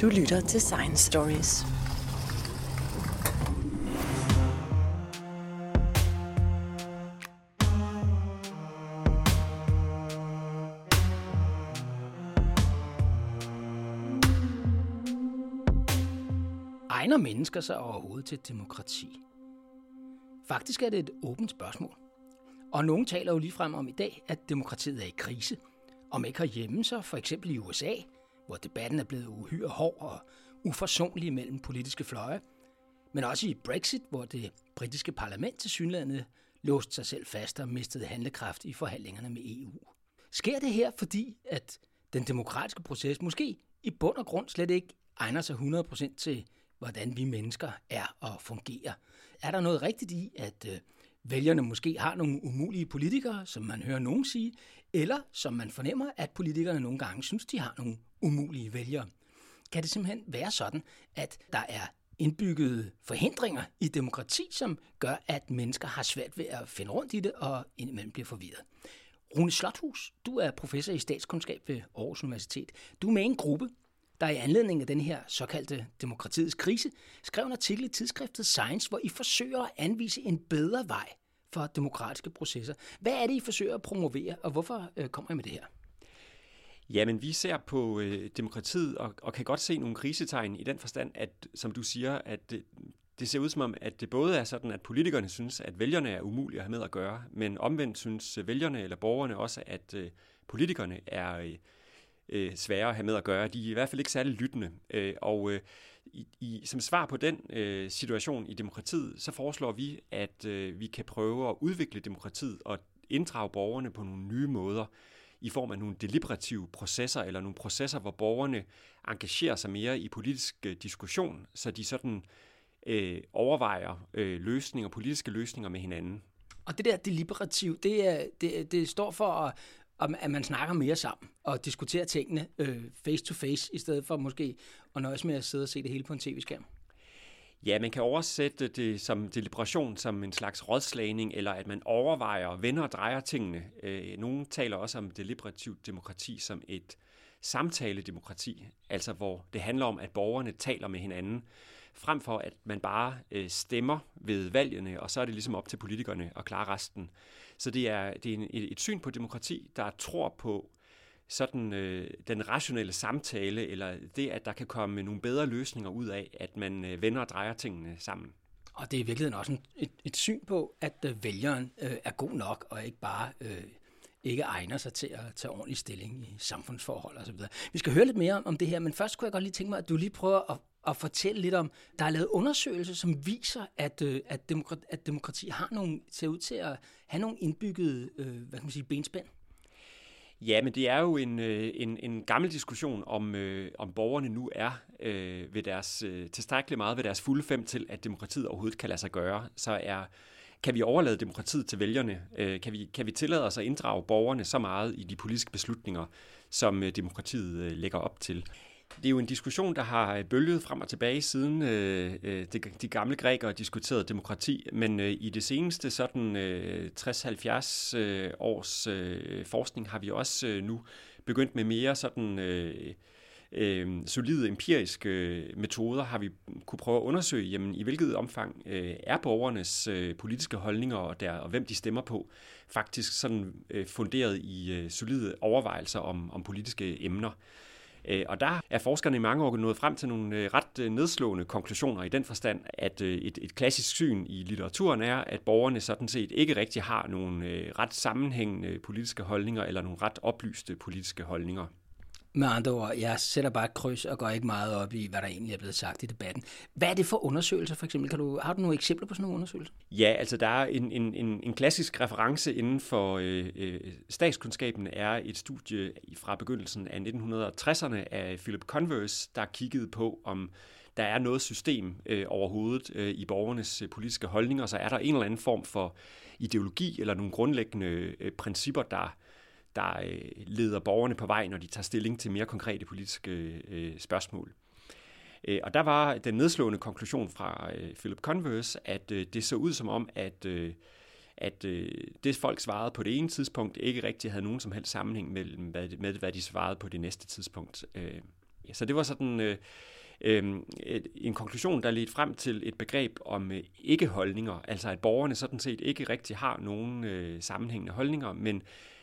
Du lytter til Science Stories. Egner mennesker sig overhovedet til demokrati? Faktisk er det et åbent spørgsmål. Og nogen taler jo ligefrem om i dag, at demokratiet er i krise. Om ikke herhjemme, så for eksempel i USA, hvor debatten er blevet uhyre hård og uforsonlig mellem politiske fløje. Men også i Brexit, hvor det britiske parlament til synlandet låste sig selv fast og mistede handlekraft i forhandlingerne med EU. Sker det her, fordi at den demokratiske proces måske i bund og grund slet ikke egner sig 100% til, hvordan vi mennesker er og fungerer? Er der noget rigtigt i, at øh, vælgerne måske har nogle umulige politikere, som man hører nogen sige, eller som man fornemmer, at politikerne nogle gange synes, de har nogle umulige vælgere? Kan det simpelthen være sådan, at der er indbyggede forhindringer i demokrati, som gør, at mennesker har svært ved at finde rundt i det og indimellem bliver forvirret? Rune Slothus, du er professor i statskundskab ved Aarhus Universitet. Du er med i en gruppe, der i anledning af den her såkaldte demokratiets krise, skrev en artikel i tidsskriftet Science, hvor I forsøger at anvise en bedre vej for demokratiske processer. Hvad er det, I forsøger at promovere, og hvorfor øh, kommer I med det her? Jamen, vi ser på øh, demokratiet og, og kan godt se nogle krisetegn i den forstand, at, som du siger, at det, det ser ud som om, at det både er sådan, at politikerne synes, at vælgerne er umulige at have med at gøre, men omvendt synes vælgerne eller borgerne også, at øh, politikerne er øh, øh, svære at have med at gøre. De er i hvert fald ikke særlig lyttende. Øh, og øh, i, i, som svar på den øh, situation i demokratiet, så foreslår vi, at øh, vi kan prøve at udvikle demokratiet og inddrage borgerne på nogle nye måder i form af nogle deliberative processer, eller nogle processer, hvor borgerne engagerer sig mere i politisk øh, diskussion, så de sådan øh, overvejer øh, løsninger, politiske løsninger med hinanden. Og det der deliberativ, det, er, det, det står for at og at man snakker mere sammen og diskuterer tingene øh, face to face, i stedet for måske at nøjes med at sidde og se det hele på en tv-skærm? Ja, man kan oversætte det som deliberation, som en slags rådslagning, eller at man overvejer, vender og drejer tingene. Øh, Nogle taler også om deliberativt demokrati som et samtaledemokrati, altså hvor det handler om, at borgerne taler med hinanden, frem for at man bare øh, stemmer ved valgene, og så er det ligesom op til politikerne at klare resten. Så det er, det er en, et, et syn på demokrati, der tror på sådan øh, den rationelle samtale, eller det, at der kan komme nogle bedre løsninger ud af, at man øh, vender og drejer tingene sammen. Og det er i virkeligheden også en, et, et syn på, at øh, vælgeren øh, er god nok, og ikke bare øh, ikke egner sig til at tage ordentlig stilling i samfundsforhold osv. Vi skal høre lidt mere om, om det her, men først kunne jeg godt lige tænke mig, at du lige prøver at, at fortælle lidt om, der er lavet undersøgelser, som viser, at, øh, at, demokrati, at demokrati har nogle, ser ud til at have nogle indbyggede øh, hvad kan man sige, benspænd. Ja, men det er jo en, øh, en, en gammel diskussion, om, øh, om borgerne nu er øh, ved deres, øh, tilstrækkeligt meget ved deres fulde fem til, at demokratiet overhovedet kan lade sig gøre. Så er, kan vi overlade demokratiet til vælgerne? Øh, kan, vi, kan vi tillade os at inddrage borgerne så meget i de politiske beslutninger, som øh, demokratiet øh, lægger op til? Det er jo en diskussion, der har øh, bølget frem og tilbage siden øh, øh de, de gamle grækere diskuterede demokrati, men øh, i det seneste sådan øh, 60-70 øh, års øh, forskning har vi også øh, nu begyndt med mere sådan øh, øh, solide empiriske øh, metoder, har vi kunne prøve at undersøge, jamen, i hvilket omfang øh, er borgernes øh, politiske holdninger og, der, og hvem de stemmer på, faktisk sådan øh, funderet i øh, solide overvejelser om, om politiske emner. Øh, og der er forskerne i mange år nået frem til nogle øh, ret øh, nedslående konklusioner i den forstand, at et, et klassisk syn i litteraturen er, at borgerne sådan set ikke rigtig har nogle ret sammenhængende politiske holdninger eller nogle ret oplyste politiske holdninger. Med andre ord, jeg sætter bare et kryds og går ikke meget op i, hvad der egentlig er blevet sagt i debatten. Hvad er det for undersøgelser, for eksempel? Kan du, har du nogle eksempler på sådan nogle undersøgelser? Ja, altså der er en, en, en, en klassisk reference inden for øh, øh statskundskaben er et studie fra begyndelsen af 1960'erne af Philip Converse, der kiggede på, om der er noget system øh, overhovedet øh, i borgernes øh, politiske holdninger, så er der en eller anden form for ideologi eller nogle grundlæggende øh, principper, der der øh, leder borgerne på vej, når de tager stilling til mere konkrete politiske øh, spørgsmål. Øh, og der var den nedslående konklusion fra øh, Philip Converse, at øh, det så ud som om, at, øh, at det folk svarede på det ene tidspunkt ikke rigtig havde nogen som helst sammenhæng mellem, med, med hvad de svarede på det næste tidspunkt. Så det var sådan øh, øh, en konklusion, der ledte frem til et begreb om øh, ikke-holdninger, altså at borgerne sådan set ikke rigtig har nogen øh, sammenhængende holdninger, men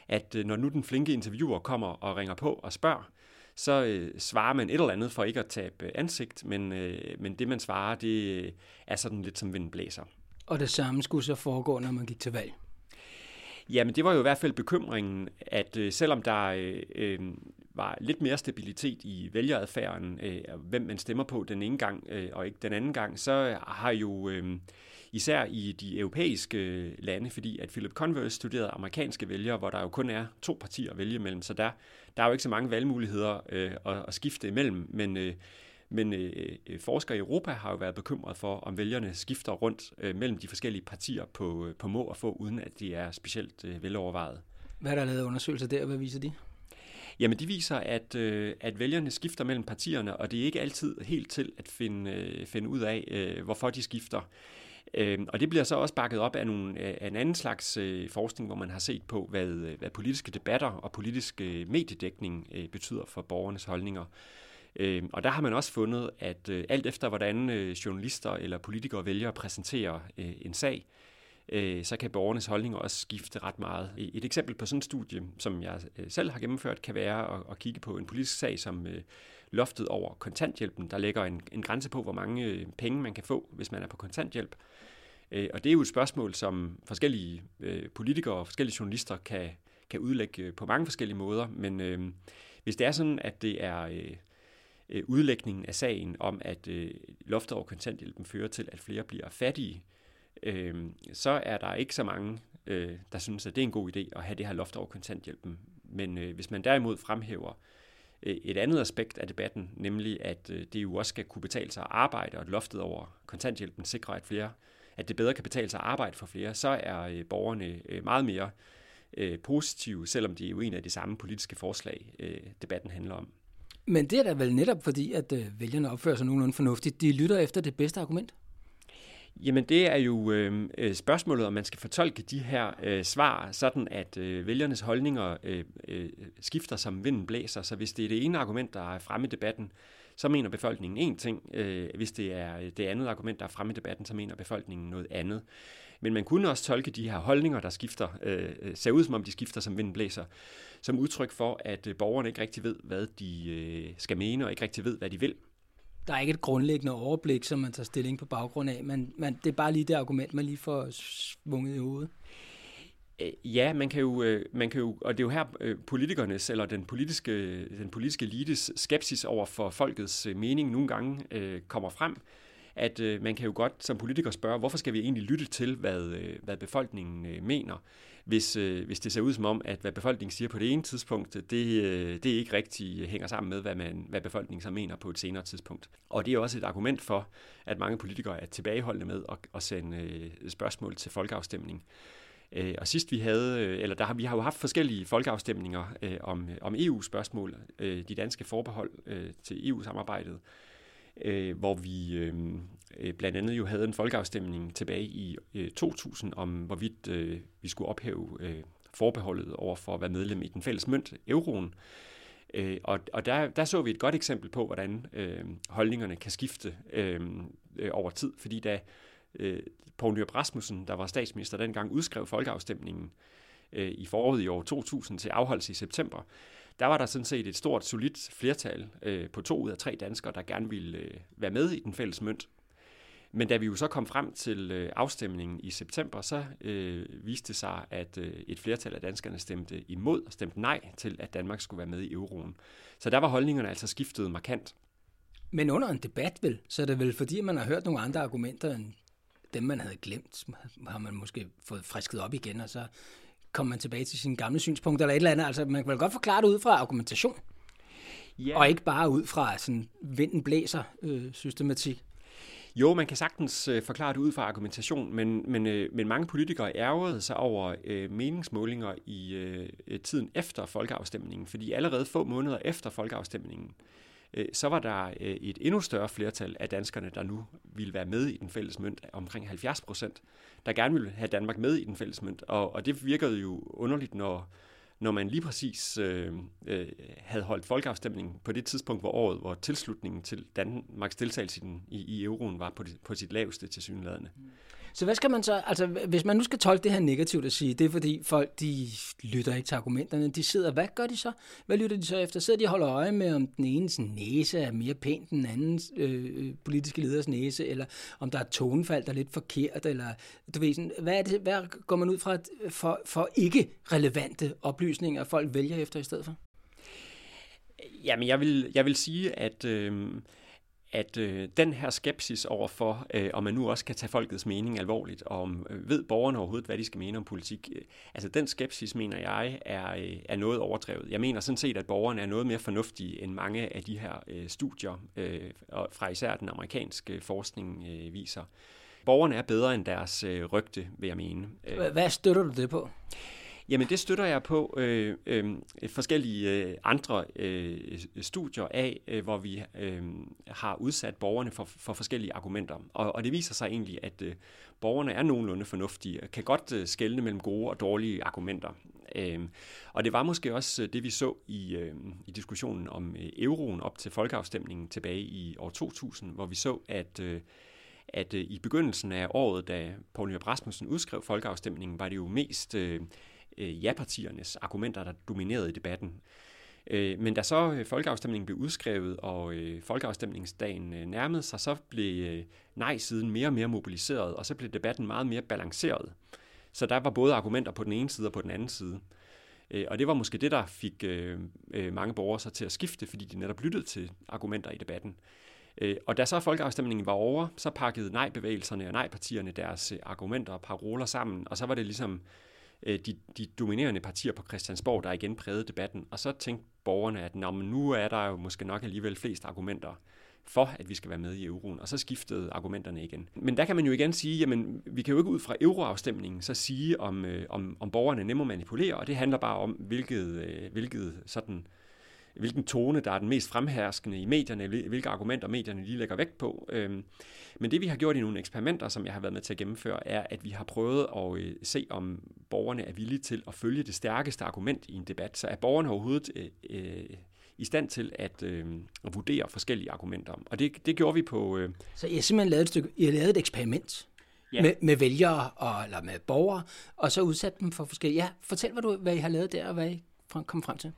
at øh, når nu den flinke interviewer kommer og ringer på og spørger, så øh, svarer man et eller andet for ikke at tabe ansigt, men, øh, men det man svarer, det øh, er sådan lidt som vinden blæser. Og det samme skulle så foregå, når man gik til valg? Jamen, det var jo i hvert fald bekymringen, at øh, selvom der øh, øh, var lidt mere stabilitet i vælgeradfærden, øh, hvem man stemmer på den ene gang øh, og ikke den anden gang, så har jo øh, især i de europæiske lande, fordi at Philip Converse studerede amerikanske vælgere, hvor der jo kun er to partier at vælge mellem, så der, der er jo ikke så mange valgmuligheder øh, at, at skifte imellem, men øh, men øh, øh, forskere i Europa har jo været bekymret for, om vælgerne skifter rundt øh, mellem de forskellige partier på, øh, på må og få, uden at de er specielt øh, velovervejet. Hvad er der lavet undersøgelser der? Hvad viser de? Jamen, de viser, at, øh, at vælgerne skifter mellem partierne, og det er ikke altid helt til at finde, øh, finde ud af, øh, hvorfor de skifter. Øh, og det bliver så også bakket op af, nogle, øh, af en anden slags øh, forskning, hvor man har set på, hvad, øh, hvad politiske debatter og politisk mediedækning betyder for borgernes holdninger. Øh, og der har man også fundet, at alt efter hvordan journalister eller politikere vælger at præsentere en sag, så kan borgernes holdninger også skifte ret meget. Et eksempel på sådan et studie, som jeg selv har gennemført, kan være at, kigge på en politisk sag som loftet over kontanthjælpen. Der lægger en, en grænse på, hvor mange penge man kan få, hvis man er på kontanthjælp. Øh, og det er jo et spørgsmål, som forskellige øh, politikere og forskellige journalister kan, kan udlægge øh, på mange forskellige måder. Men øh, hvis det er sådan, at det er... Øh, øh, udlægningen af sagen om, at øh, loftet over kontanthjælpen fører til, at flere bliver fattige, øh, så er der ikke så mange, øh, der synes, at det er en god idé at have det her loft over kontanthjælpen. Men øh, hvis man derimod fremhæver øh, et andet aspekt af debatten, nemlig at øh, det jo også skal kunne betale sig at arbejde, og at loftet over kontanthjælpen sikrer, at flere at det bedre kan betale sig at arbejde for flere, så er øh, borgerne øh, meget mere øh, positive, selvom det er jo en af de samme politiske forslag, øh, debatten handler om. Men det er da vel netop fordi, at øh, vælgerne opfører sig nogenlunde fornuftigt. De lytter efter det bedste argument. Jamen det er jo øh, øh, spørgsmålet, om man skal fortolke de her øh, svar, sådan at øh, vælgernes holdninger øh, øh, skifter som vinden blæser. Så hvis det er det ene argument, der er fremme i debatten, så mener befolkningen én ting. Øh, hvis det er øh, det andet argument, der er fremme i debatten, så mener befolkningen noget andet. Men man kunne også tolke de her holdninger, der skifter, øh, øh ser ud som om de skifter som vinden blæser, som udtryk for, at øh, borgerne ikke rigtig ved, hvad de øh, skal mene, og ikke rigtig ved, hvad de vil. Der er ikke et grundlæggende overblik, som man tager stilling på baggrund af, men man, det er bare lige det argument, man lige får svunget i hovedet. Øh, ja, man kan jo, øh, man kan jo, og det er jo her øh, politikernes eller den politiske, den politiske elites skepsis over for folkets mening nogle gange øh, kommer frem at øh, man kan jo godt som politiker spørge, hvorfor skal vi egentlig lytte til, hvad, øh, hvad befolkningen øh, mener, hvis, øh, hvis det ser ud som om, at hvad befolkningen siger på det ene tidspunkt, det, øh, det ikke rigtig hænger sammen med, hvad, man, hvad befolkningen så mener på et senere tidspunkt. Og det er også et argument for, at mange politikere er tilbageholdende med at, at sende øh, spørgsmål til folkeafstemning. Øh, og sidst vi havde, øh, eller der har, vi har jo haft forskellige folkeafstemninger øh, om, øh, om EU-spørgsmål, øh, de danske forbehold øh, til EU-samarbejdet, øh, hvor vi øh, øh, blandt andet jo havde en folkeafstemning tilbage i øh, 2000 om, hvorvidt øh, vi skulle ophæve øh, forbeholdet over for at være medlem i den fælles mønt, euroen. Øh, og og der, der så vi et godt eksempel på, hvordan øh, holdningerne kan skifte øh, øh, over tid, fordi da øh, Poul Nyrup Rasmussen, der var statsminister dengang, udskrev folkeafstemningen øh, i foråret i år 2000 til afholdelse i september, der var der sådan set et stort, solidt flertal øh, på to ud af tre danskere, der gerne ville øh, være med i den fælles mønt. Men da vi jo så kom frem til øh, afstemningen i september, så øh, viste det sig, at øh, et flertal af danskerne stemte imod og stemte nej til, at Danmark skulle være med i euroen. Så der var holdningerne altså skiftet markant. Men under en debat vel, så er det vel fordi, man har hørt nogle andre argumenter end dem, man havde glemt, har man måske fået frisket op igen, og så kommer man tilbage til sine gamle synspunkter eller et eller andet. Altså, man kan vel godt forklare det ud fra argumentation. Ja. Og ikke bare ud fra sådan vinden blæser øh, systematik. Jo, man kan sagtens øh, forklare det ud fra argumentation, men, men, øh, men mange politikere ærgerede sig over øh, meningsmålinger i øh, tiden efter folkeafstemningen, fordi allerede få måneder efter folkeafstemningen, øh, Øh, så var der øh, et endnu større flertal af danskerne, der nu ville være med i den fælles mønt, omkring 70 procent, der gerne ville have Danmark med i den fælles mønt. Og, og det virkede jo underligt, når når man lige præcis øh, øh, havde holdt folkeafstemningen på det tidspunkt, hvor året, hvor tilslutningen til Danmarks deltagelse i, den, i, i euroen var på, det, på sit laveste til synlædende. Mm. Så hvad skal man så, altså hvis man nu skal tolke det her negativt at sige, det er fordi folk, de lytter ikke til argumenterne, de sidder, hvad gør de så? Hvad lytter de så efter? Sidder de og holder øje med, om den ene næse er mere pæn end den andens øh, politiske leders næse, eller om der er tonefald, der er lidt forkert, eller du ved sådan, hvad, er det, hvad går man ud fra for, for ikke relevante oplysninger, folk vælger efter i stedet for? Jamen, jeg vil, jeg vil sige, at... Øh, at øh, den her skepsis overfor, øh, om man nu også kan tage folkets mening alvorligt, og om øh, ved borgerne overhovedet, hvad de skal mene om politik, øh, altså den skepsis, mener jeg, er, øh, er noget overdrevet. Jeg mener sådan set, at borgerne er noget mere fornuftige end mange af de her øh, studier, øh, fra især den amerikanske øh, forskning øh, viser. Borgerne er bedre end deres øh, rygte, vil jeg mene. Øh. Hvad støtter du det på? Jamen det støtter jeg på øh, øh, forskellige øh, andre øh, studier af, øh, hvor vi øh, har udsat borgerne for, for forskellige argumenter. Og, og det viser sig egentlig, at øh, borgerne er nogenlunde fornuftige og kan godt øh, skelne mellem gode og dårlige argumenter. Øh, og det var måske også øh, det, vi så i, øh, i diskussionen om øh, euroen op til folkeafstemningen tilbage i år 2000, hvor vi så, at øh, at øh, i begyndelsen af året, da Poul Nyrup Rasmussen udskrev folkeafstemningen, var det jo mest øh, øh, ja-partiernes argumenter, der dominerede i debatten. Øh, men da så øh, folkeafstemningen blev udskrevet, og øh, folkeafstemningsdagen øh, nærmede sig, så blev øh, nej-siden mere og mere mobiliseret, og så blev debatten meget mere balanceret. Så der var både argumenter på den ene side og på den anden side. Øh, og det var måske det, der fik øh, øh, mange borgere så til at skifte, fordi de netop lyttede til argumenter i debatten. Øh, og da så folkeafstemningen var over, så pakkede nej-bevægelserne og nej-partierne deres øh, argumenter og paroler sammen, og så var det ligesom Øh, Øh, de, de dominerende partier på Christiansborg, der igen prægede debatten. Og så tænkte borgerne, at Nå, men nu er der jo måske nok alligevel flest argumenter for, at vi skal være med i euroen, og så skiftede argumenterne igen. Men der kan man jo igen sige, jamen vi kan jo ikke ud fra euroafstemningen så sige, om, øh, om, om borgerne nemmere manipulerer, og det handler bare om, hvilket, øh, hvilket sådan øh, hvilken tone, der er den mest fremherskende i medierne, hvilke argumenter medierne lige lægger vægt på. Øhm, men det vi har gjort i nogle eksperimenter, som jeg har været med til at gennemføre, er, at vi har prøvet at øh, se, om borgerne er villige til at følge det stærkeste argument i en debat. Så er borgerne overhovedet øh, øh, i stand til at, øh, at vurdere forskellige argumenter. Og det, det gjorde vi på... Øh... Så har simpelthen lavet et, stykke, I har lavet et eksperiment ja. med, med vælgere og, eller med borgere, og så udsat dem for forskellige... Ja, fortæl, hvad, du, hvad I har lavet der, og hvad I kom frem til.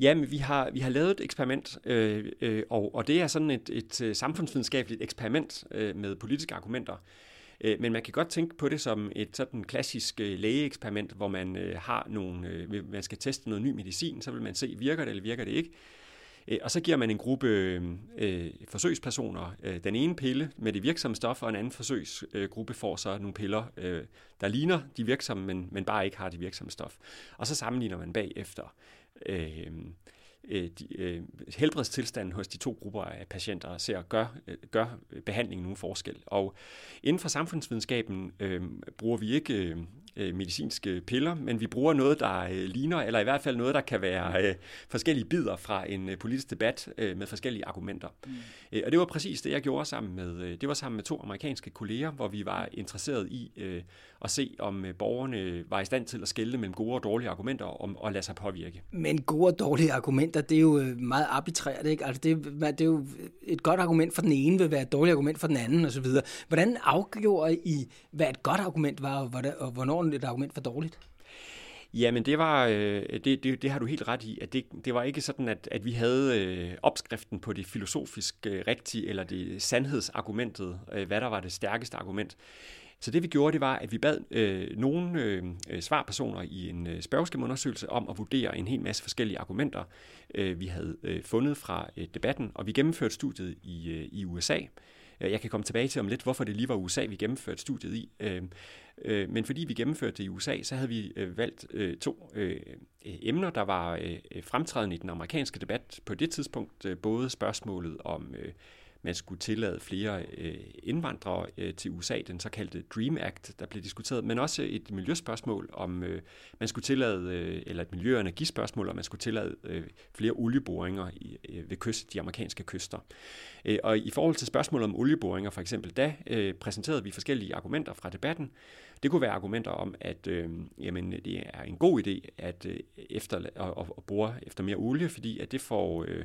Ja, men vi har, vi har lavet et eksperiment, øh, øh, og, og det er sådan et, et øh, samfundsvidenskabeligt eksperiment øh, med politiske argumenter. Øh, men man kan godt tænke på det som et sådan klassisk øh, lægeeksperiment, hvor man øh, har nogle, øh, man skal teste noget ny medicin, så vil man se, virker det eller virker det ikke. Øh, og så giver man en gruppe øh, øh, forsøgspersoner øh, den ene pille med det virksomme stof, og en anden forsøgsgruppe får så nogle piller, øh, der ligner de virksomme, men, men bare ikke har det virksomme stof. Og så sammenligner man bagefter øh, øh, de, øh, helbredstilstanden hos de to grupper af patienter og ser, gør, øh, gør behandlingen nogen forskel. Og inden for samfundsvidenskaben øh, bruger vi ikke øh, øh, medicinske piller, men vi bruger noget, der øh, ligner, eller i hvert fald noget, der kan være øh, forskellige bidder fra en øh, politisk debat øh, med forskellige argumenter. Mm. Øh, og det var præcis det, jeg gjorde sammen med, øh, det var sammen med to amerikanske kolleger, hvor vi var interesseret i øh, at se, om øh, borgerne var i stand til at skelne mellem gode og dårlige argumenter og, og lade sig påvirke. Men gode og dårlige argumenter, det er jo meget arbitrært, ikke? Altså det, det er jo et godt argument for den ene vil være et dårligt argument for den anden osv. Hvordan afgjorde I, hvad et godt argument var, og hvornår et argument for dårligt? Jamen det var, øh, det, det, det har du helt ret i, at det, det var ikke sådan, at, at vi havde øh, opskriften på det filosofisk øh, rigtige, eller det sandhedsargumentet, øh, hvad der var det stærkeste argument. Så det vi gjorde, det var, at vi bad øh, nogle øh, øh svarpersoner i en øh, spørgeskemaundersøgelse om at vurdere en hel masse forskellige argumenter, øh, vi havde øh, fundet fra øh, debatten, og vi gennemførte studiet i, øh, i USA. Øh, jeg kan komme tilbage til om lidt, hvorfor det lige var USA, vi gennemførte studiet i. Øh, øh, men fordi vi gennemførte det i USA, så havde vi valgt to emner, der var fremtrædende i den amerikanske debat på det tidspunkt. Både spørgsmålet om man skulle tillade flere øh, indvandrere øh, til USA, den såkaldte Dream Act, der blev diskuteret, men også et miljøspørgsmål, om øh, man skulle tillade, øh, eller et miljø- og energispørgsmål, om man skulle tillade øh, flere olieboringer i, øh, ved kyst, de amerikanske kyster. Øh, og i forhold til spørgsmålet om olieboringer for eksempel, da øh, præsenterede vi forskellige argumenter fra debatten. Det kunne være argumenter om, at øh, jamen, det er en god idé at, øh, efter, at, at bore efter mere olie, fordi at det får... Øh,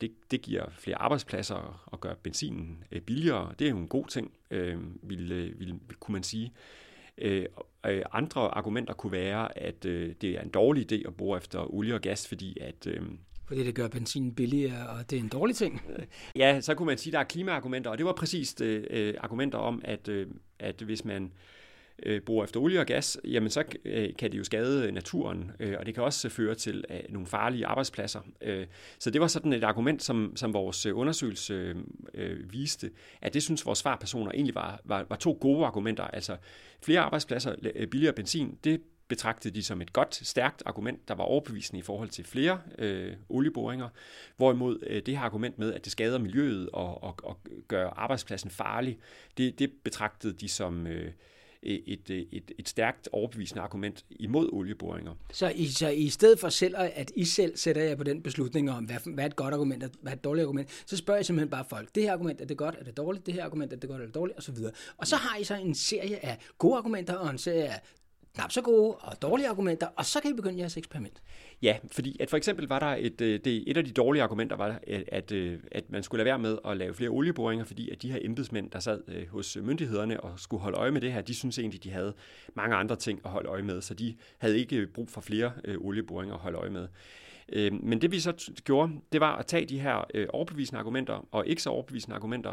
det, det giver flere arbejdspladser og gør benzinen øh, billigere. Det er jo en god ting, øh, vil, øh, vil, kunne man sige. Øh, andre argumenter kunne være, at øh, det er en dårlig idé at bore efter olie og gas, fordi at... Øh, fordi det gør benzin billigere, og det er en dårlig ting. Ja, så kunne man sige, at der er klimaargumenter, og det var præcis øh, argumenter om, at, øh, at hvis man øh, øh, borer efter olie og gas, jamen så øh, kan det jo skade naturen, øh, og det kan også føre til øh, nogle farlige arbejdspladser. Øh, så det var sådan et argument, som, som vores øh, undersøgelse øh, viste, at det synes vores svarpersoner egentlig var, var, var to gode argumenter. Altså flere arbejdspladser, øh, billigere benzin, det betragtede de som et godt, stærkt argument, der var overbevisende i forhold til flere øh, olieboringer, hvorimod øh, det her argument med, at det skader miljøet og, og, og gør arbejdspladsen farlig, det, det betragtede de som, øh, Øh, et, øh, et, et stærkt overbevisende argument imod olieboringer. Så i, så i stedet for selv, at I selv sætter jer på den beslutning om, hvad, hvad er et godt argument og hvad er et dårligt argument, så spørger I simpelthen bare folk, det her argument, er det godt, er det dårligt, det her argument, er det godt, er det dårligt, osv. Og så har I så en serie af gode argumenter og en serie af knap så gode og dårlige argumenter, og så kan I begynde jeres eksperiment. Ja, fordi at for eksempel var der et, øh, det, et af de dårlige argumenter, var, øh, at, at, at man skulle lade være med at lave flere olieboringer, fordi at de her embedsmænd, der sad hos myndighederne og skulle holde øje med det her, de synes egentlig, de havde mange andre ting at holde øje med, så de havde ikke brug for flere olieboringer at holde øje med. Øhm, men det vi så gjorde, det var at tage de her overbevisende argumenter og ikke så overbevisende argumenter,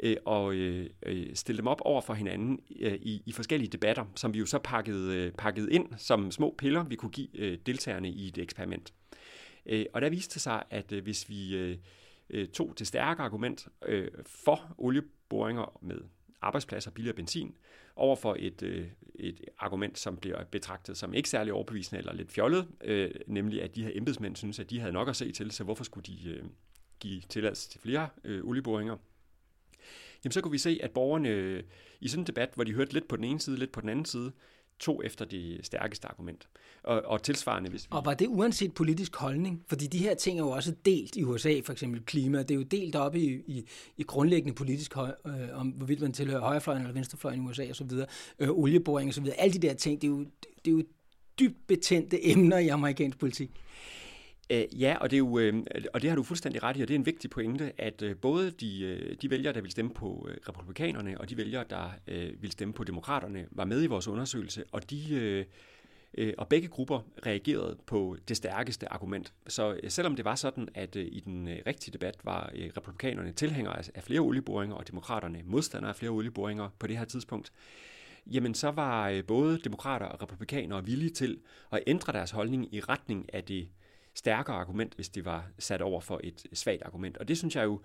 øh, og øh, øh, stille dem op over for hinanden øh, i, i forskellige debatter, som vi jo så pakkede, øh, pakkede ind som små piller, vi kunne give øh, deltagerne i et eksperiment. Øh, og der viste sig, at øh, hvis vi øh, øh, tog til stærke argument øh, for olieboringer med arbejdspladser, billigere benzin, over for et, øh, et argument, som bliver betragtet som ikke særlig overbevisende eller lidt fjollet, øh, nemlig at de her embedsmænd synes, at de havde nok at se til, så hvorfor skulle de øh, give tilladelse til flere øh, olieboringer? Jamen så kunne vi se, at borgerne øh, i sådan en debat, hvor de hørte lidt på den ene side, lidt på den anden side, tog efter det stærkeste argument. Og, og tilsvarende, hvis vi... Og var det uanset politisk holdning? Fordi de her ting er jo også delt i USA, for eksempel klima. Det er jo delt op i, i, i grundlæggende politisk øh, om hvorvidt man tilhører højrefløjen eller venstrefløjen i USA osv., øh, olieboring osv. Alle de der ting, det er jo, det er jo dybt betændte emner i amerikansk politik. Øh, ja, og det, er jo, øh, og det har du fuldstændig ret i, og det er en vigtig pointe, at øh, både de, øh, de vælgere, der vil stemme på øh, republikanerne, og de vælgere, der øh, vil stemme på demokraterne, var med i vores undersøgelse, og de... Og begge grupper reagerede på det stærkeste argument. Så selvom det var sådan, at i den rigtige debat var republikanerne tilhængere af flere olieboringer, og demokraterne modstandere af flere olieboringer på det her tidspunkt, jamen så var både demokrater og republikanere villige til at ændre deres holdning i retning af det stærkere argument, hvis det var sat over for et svagt argument. Og det synes jeg jo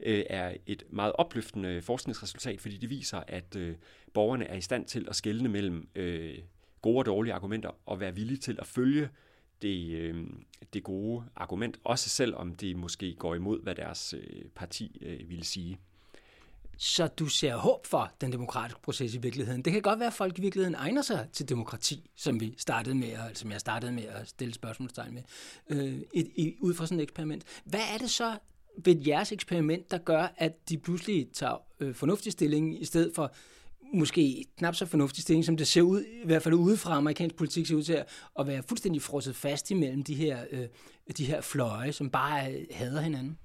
øh, er et meget opløftende forskningsresultat, fordi det viser, at øh, borgerne er i stand til at skelne mellem øh, gode og dårlige argumenter og være villige til at følge det, øh, det gode argument, også selvom det måske går imod, hvad deres øh, parti øh, ville sige så du ser håb for den demokratiske proces i virkeligheden. Det kan godt være, at folk i virkeligheden egner sig til demokrati, som vi startede med, og som jeg startede med at stille spørgsmålstegn med, øh, i, i, ud fra sådan et eksperiment. Hvad er det så ved jeres eksperiment, der gør, at de pludselig tager øh, fornuftig stilling, i stedet for måske knap så fornuftig stilling, som det ser ud, i hvert fald udefra amerikansk politik, ser ud til at være fuldstændig frosset fast imellem de her, øh, de her fløje, som bare hader hinanden?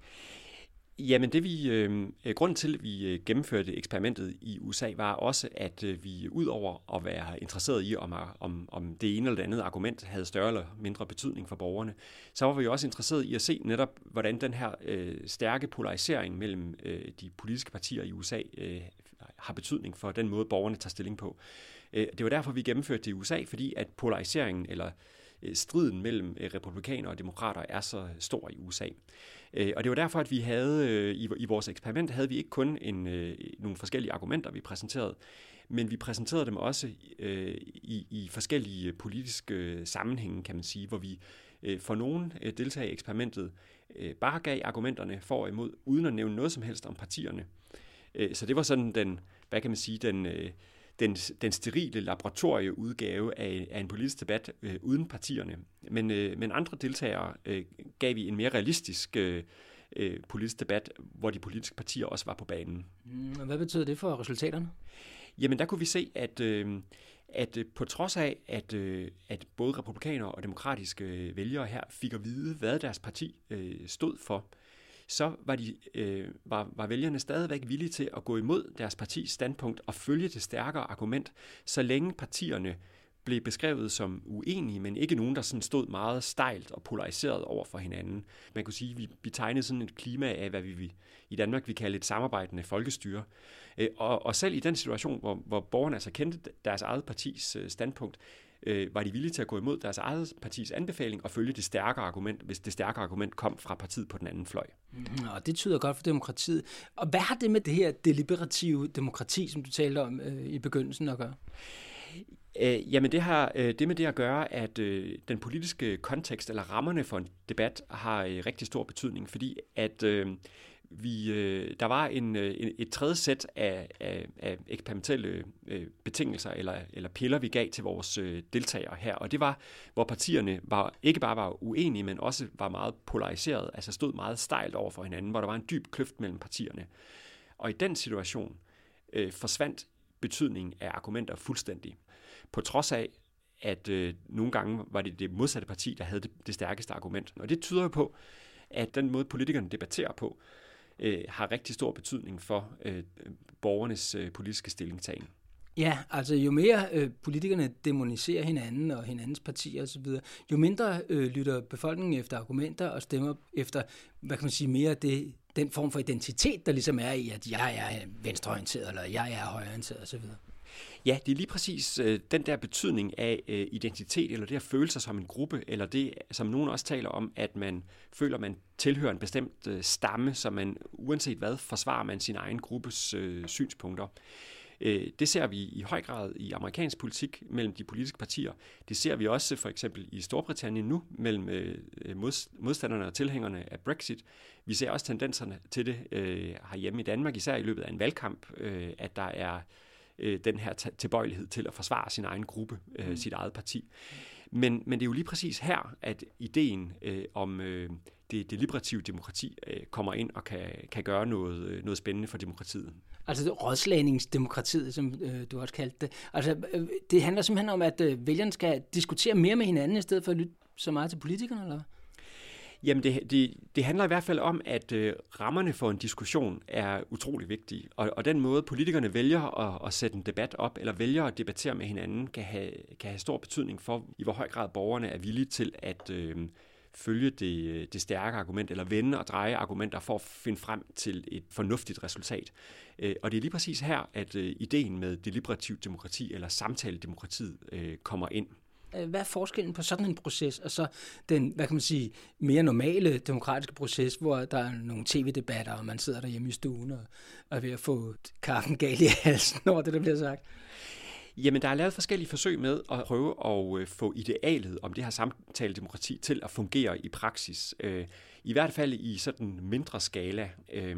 Jamen det vi, øh, øh, grunden til, at vi øh, gennemførte eksperimentet i USA, var også, at øh, vi ud over at være interesseret i, om, om, om det ene eller det andet argument havde større eller mindre betydning for borgerne, så var vi også interesseret i at se netop, hvordan den her øh, stærke polarisering mellem øh, de politiske partier i USA øh, har betydning for den måde, borgerne tager stilling på. Øh, det var derfor, vi gennemførte det i USA, fordi at polariseringen eller øh, Øh, striden mellem øh, republikanere og demokrater er så stor i USA. Øh, og det var derfor, at vi havde i, vores eksperiment, havde vi ikke kun en, nogle forskellige argumenter, vi præsenterede, men vi præsenterede dem også i, i forskellige politiske sammenhænge, kan man sige, hvor vi for nogen deltagere i eksperimentet bare gav argumenterne for og imod, uden at nævne noget som helst om partierne. Så det var sådan den, hvad kan man sige, den, øh, den, den sterile laboratorieudgave af, af en politisk debat øh, uden partierne. Men, øh, men andre deltagere øh, gav vi en mere realistisk øh, øh, politisk debat, hvor de politiske partier også var på banen. Mm, hvad betyder det for resultaterne? Jamen der kunne vi se, at, øh, at øh, på trods af, at, øh, at både republikanere og demokratiske vælgere her fik at vide, hvad deres parti øh, stod for, så var, de, øh, var, var vælgerne stadigvæk villige til at gå imod deres partis standpunkt og følge det stærkere argument, så længe partierne blev beskrevet som uenige, men ikke nogen, der sådan stod meget stejlt og polariseret over for hinanden. Man kunne sige, at vi, vi tegnede sådan et klima af, hvad vi, vi i Danmark vi kalde et samarbejdende folkestyre. Øh, og, og selv i den situation, hvor, hvor borgerne altså kendte deres eget partis øh, standpunkt, øh, var de villige til at gå imod deres eget partis anbefaling og følge det stærkere argument, hvis det stærkere argument kom fra partiet på den anden fløj. Mm, og det tyder godt for demokratiet. Og hvad har det med det her deliberative demokrati, som du talte om øh, i begyndelsen at gøre? Øh, jamen det har øh, det med det at gøre, at øh, den politiske kontekst eller rammerne for en debat har øh, rigtig stor betydning, fordi at øh, vi, øh, der var en, øh, et tredje sæt af, af, af eksperimentelle øh, betingelser eller, eller piller, vi gav til vores øh, deltagere her. Og det var, hvor partierne var, ikke bare var uenige, men også var meget polariseret, altså stod meget stejlt over for hinanden, hvor der var en dyb kløft mellem partierne. Og i den situation øh, forsvandt betydningen af argumenter fuldstændig. På trods af, at øh, nogle gange var det det modsatte parti, der havde det, det stærkeste argument. Og det tyder jo på, at den måde politikerne debatterer på, øh, har rigtig stor betydning for øh, borgernes øh, politiske stillingtagen. Ja, altså jo mere øh, politikerne demoniserer hinanden og hinandens partier osv., jo mindre øh, lytter befolkningen efter argumenter og stemmer efter, hvad kan man sige, mere det, den form for identitet, der ligesom er i, at jeg er venstreorienteret, eller jeg er højreorienteret osv. Ja, det er lige præcis øh, den der betydning af øh, identitet, eller det at føle sig som en gruppe, eller det, som nogen også taler om, at man føler, man tilhører en bestemt øh, stamme, så man uanset hvad forsvarer man sin egen gruppes øh, synspunkter. Øh, det ser vi i høj grad i amerikansk politik mellem de politiske partier. Det ser vi også for eksempel i Storbritannien nu mellem øh, øh modstanderne og tilhængerne af Brexit. Vi ser også tendenserne til det øh, herhjemme i Danmark, især i løbet af en valgkamp, øh, at der er øh, den her tilbøjelighed til at forsvare sin egen gruppe, øh, mm. sit eget parti. Men, men det er jo lige præcis her, at ideen øh, om øh, det deliberative demokrati øh, kommer ind og kan, kan gøre noget, øh, noget spændende for demokratiet. Altså rådslagningsdemokratiet, som øh, du også kaldte det. Altså, øh, det handler simpelthen om, at øh, vælgerne skal diskutere mere med hinanden, i stedet for at lytte så meget til politikerne, eller Jamen det, det, det handler i hvert fald om, at øh, rammerne for en diskussion er utrolig vigtige. Og, og den måde, politikerne vælger at, at sætte en debat op, eller vælger at debattere med hinanden, kan have, kan have stor betydning for, i hvor høj grad borgerne er villige til at øh, følge det, øh, det stærke argument, eller vende og dreje argumenter for at finde frem til et fornuftigt resultat. Øh, og det er lige præcis her, at øh, ideen med deliberativt demokrati, eller samtaledemokratiet, øh, kommer ind. Øh, hvad er forskellen på sådan en proces, og så den, hvad kan man sige, mere normale demokratiske proces, hvor der er nogle tv-debatter, og man sidder derhjemme i stuen og, og er ved at få kaffen galt i halsen over det, der bliver sagt? Jamen, der er lavet forskellige forsøg med at prøve at øh, få idealet om det her samtaledemokrati til at fungere i praksis. Øh, I hvert fald i sådan mindre skala. Øh,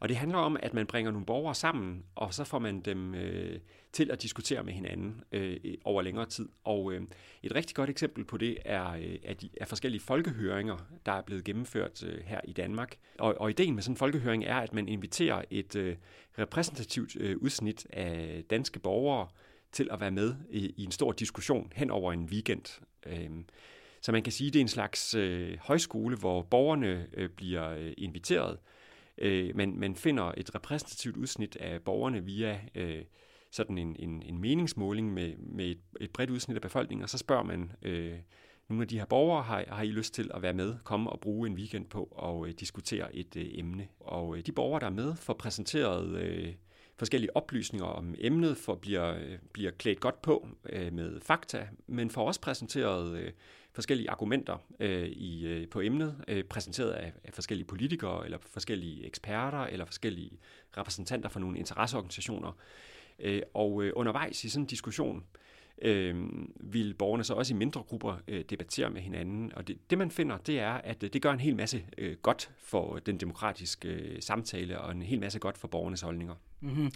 og det handler om, at man bringer nogle borgere sammen, og så får man dem til at diskutere med hinanden over længere tid. Og et rigtig godt eksempel på det er, at de, er forskellige folkehøringer, der er blevet gennemført her i Danmark. Og, og ideen med sådan en folkehøring er, at man inviterer et repræsentativt udsnit af danske borgere til at være med i, i en stor diskussion hen over en weekend. Øh, så man kan sige, at det er en slags øh, højskole, hvor borgerne øh, bliver øh, inviteret, øh, men man finder et repræsentativt udsnit af borgerne via øh, sådan en, en, en meningsmåling med, med et, et bredt udsnit af befolkningen, og så spørger man øh, nogle af de her borgere, har, har I lyst til at være med, komme og bruge en weekend på og øh, diskutere et øh, emne. Og øh, de borgere, der er med, får præsenteret øh, forskellige oplysninger om emnet, for bliver, øh, bliver klædt godt på øh, med fakta, men får også præsenteret øh, forskellige argumenter øh, i, øh, på emnet, øh, præsenteret af, af forskellige politikere, eller forskellige eksperter, eller forskellige repræsentanter for nogle interesseorganisationer. Øh, og øh, undervejs i sådan en diskussion, øh, vil borgerne så også i mindre grupper øh, debattere med hinanden. Og det, det man finder, det er, at øh, det gør en hel masse øh, godt for den demokratiske øh, samtale og en hel masse godt for borgernes holdninger. Mm-hmm.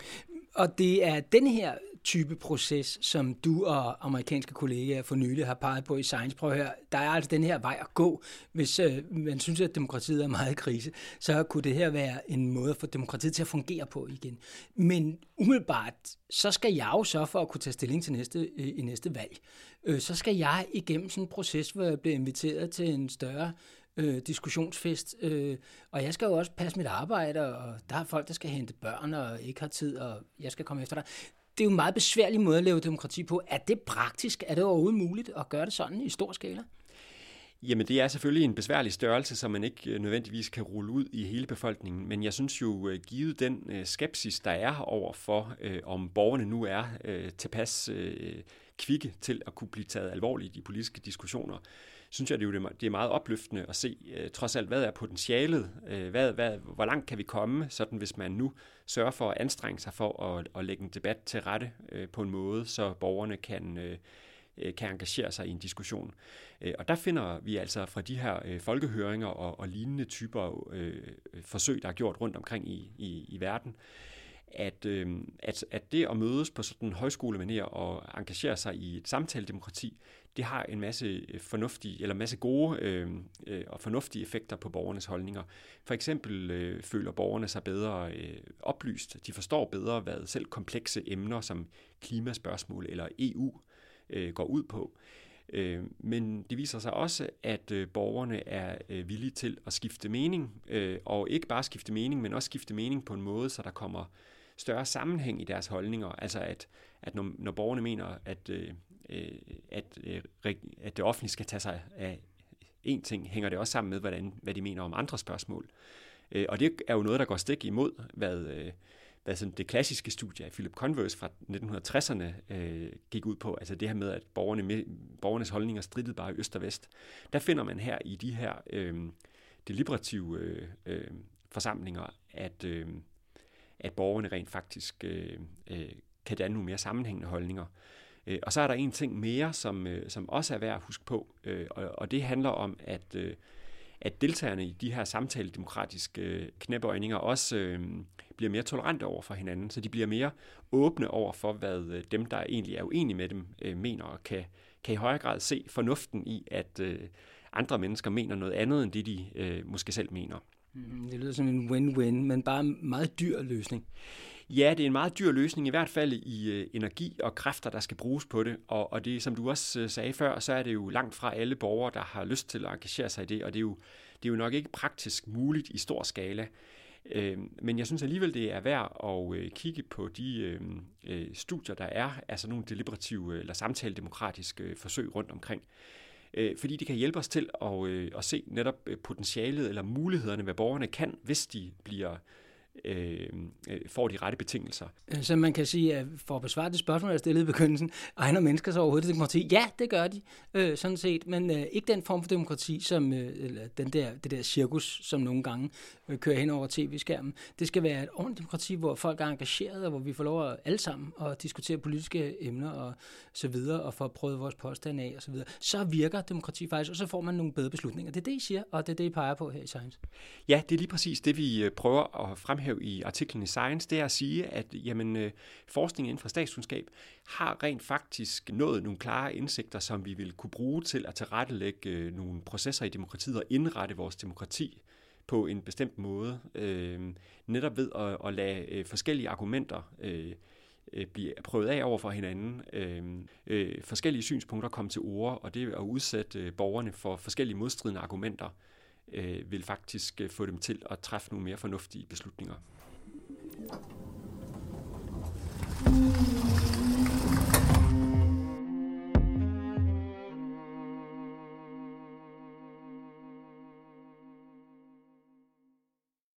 Og det er den her type proces, som du og amerikanske kollegaer for nylig har peget på i Science. Prøv at høre, der er altså den her vej at gå. Hvis øh, man synes, at demokratiet er meget i krise, så kunne det her være en måde at få demokratiet til at fungere på igen. Men umiddelbart, så skal jeg jo så for at kunne tage stilling til næste, øh, i næste valg, øh, så skal jeg igennem sådan en proces, hvor jeg bliver inviteret til en større øh, diskussionsfest. Øh, og jeg skal jo også passe mit arbejde, og der er folk, der skal hente børn og ikke har tid, og jeg skal komme efter dig. Det er jo en meget besværlig måde at lave demokrati på. Er det praktisk? Er det overhovedet muligt at gøre det sådan i stor skala? Jamen det er selvfølgelig en besværlig størrelse, som man ikke øh, nødvendigvis kan rulle ud i hele befolkningen, men jeg synes jo, øh, givet den øh, skepsis, der er over for, om borgerne nu er tilpas kvikke til at kunne blive taget alvorligt i de politiske diskussioner, synes jeg, det, er det er meget opløftende at se øh, trods alt, hvad er potentialet, øh, hvad, hvad, hvor langt kan vi komme, sådan hvis man nu sørger for at anstrenge sig for at, at lægge en debat til rette øh, på en måde, så borgerne kan, øh, øh kan engagere sig i en diskussion. Øh, og der finder vi altså fra de her øh, folkehøringer og, og lignende typer øh, forsøg, der er gjort rundt omkring i, i, i verden, at, øh, at, at det at mødes på sådan en højskolemanér og engagere sig i et samtaledemokrati, det har en masse øh, fornuftige, eller masse gode øh, øh, og fornuftige effekter på borgernes holdninger. For eksempel øh, føler borgerne sig bedre øh, oplyst. De forstår bedre, hvad selv komplekse emner som klimaspørgsmål eller EU øh, går ud på. Øh, men det viser sig også, at øh, borgerne er øh, villige til at skifte mening, øh, og ikke bare skifte mening, men også skifte mening på en måde, så der kommer større sammenhæng i deres holdninger. Altså at, at når, når borgerne mener, at, øh, øh at, øh, at det offentlige skal tage sig af en ting, hænger det også sammen med, hvordan, hvad de mener om andre spørgsmål. Øh, og det er jo noget, der går stik imod, hvad, øh, hvad sådan det klassiske studie af Philip Converse fra 1960'erne øh, gik ud på, altså det her med, at borgerne, borgernes holdninger strittede bare i øst og vest. Der finder man her i de her øh, deliberative øh, øh, forsamlinger, at, øh, at borgerne rent faktisk øh, øh, kan danne nogle mere sammenhængende holdninger. Øh, og så er der en ting mere, som, øh, som også er værd at huske på, øh, og, og det handler om, at, øh, at deltagerne i de her samtaledemokratiske øh, knæbøjninger også øh, bliver mere tolerante over for hinanden, så de bliver mere åbne over for, hvad øh, dem, der egentlig er uenige med dem, øh, mener, og kan, kan i højere grad se fornuften i, at øh, andre mennesker mener noget andet, end det de øh, måske selv mener. Mm, det lyder som en win-win, men bare en meget dyr løsning. Ja, det er en meget dyr løsning, i hvert fald i øh, energi og kræfter, der skal bruges på det. Og, og det, som du også øh, sagde før, så er det jo langt fra alle borgere, der har lyst til at engagere sig i det, og det er jo, det er jo nok ikke praktisk muligt i stor skala. Øh, men jeg synes alligevel, det er værd at øh, kigge på de øh, øh studier, der er, altså nogle deliberative øh, eller samtaledemokratiske øh, forsøg rundt omkring øh, Øh, fordi det kan hjælpe os til at, øh, at se netop øh, potentialet eller mulighederne, hvad borgerne kan, hvis de bliver øh, øh, får de rette betingelser. Øh, så man kan sige, at for at besvare det spørgsmål, jeg stillede i begyndelsen, egner mennesker så overhovedet demokrati? Ja, det gør de, øh, sådan set, men øh, ikke den form for demokrati, som øh, eller den der, det der cirkus, som nogle gange øh, kører hen over tv-skærmen. Det skal være et ordentligt demokrati, hvor folk er engageret, og hvor vi får lov at alle sammen at diskutere politiske emner og så videre, og få prøvet vores påstande af og så videre. Så virker demokrati faktisk, og så får man nogle bedre beslutninger. Det er det, I siger, og det er det, I peger på her i Science. Ja, det er lige præcis det, vi øh, prøver at fremhæve fremhæve i artiklen i Science, det er at sige, at jamen, øh, forskningen inden for statskundskab har rent faktisk nået nogle klare indsigter, som vi vil kunne bruge til at tilrettelægge øh, nogle processer i demokratiet og indrette vores demokrati på en bestemt måde. Øh, netop ved at, at lade øh, forskellige argumenter øh, blive prøvet af over for hinanden, øh, øh, forskellige synspunkter komme til ord, og det at udsætte borgerne for forskellige modstridende argumenter, øh, vil faktisk øh, få dem til at træffe nogle mere fornuftige beslutninger.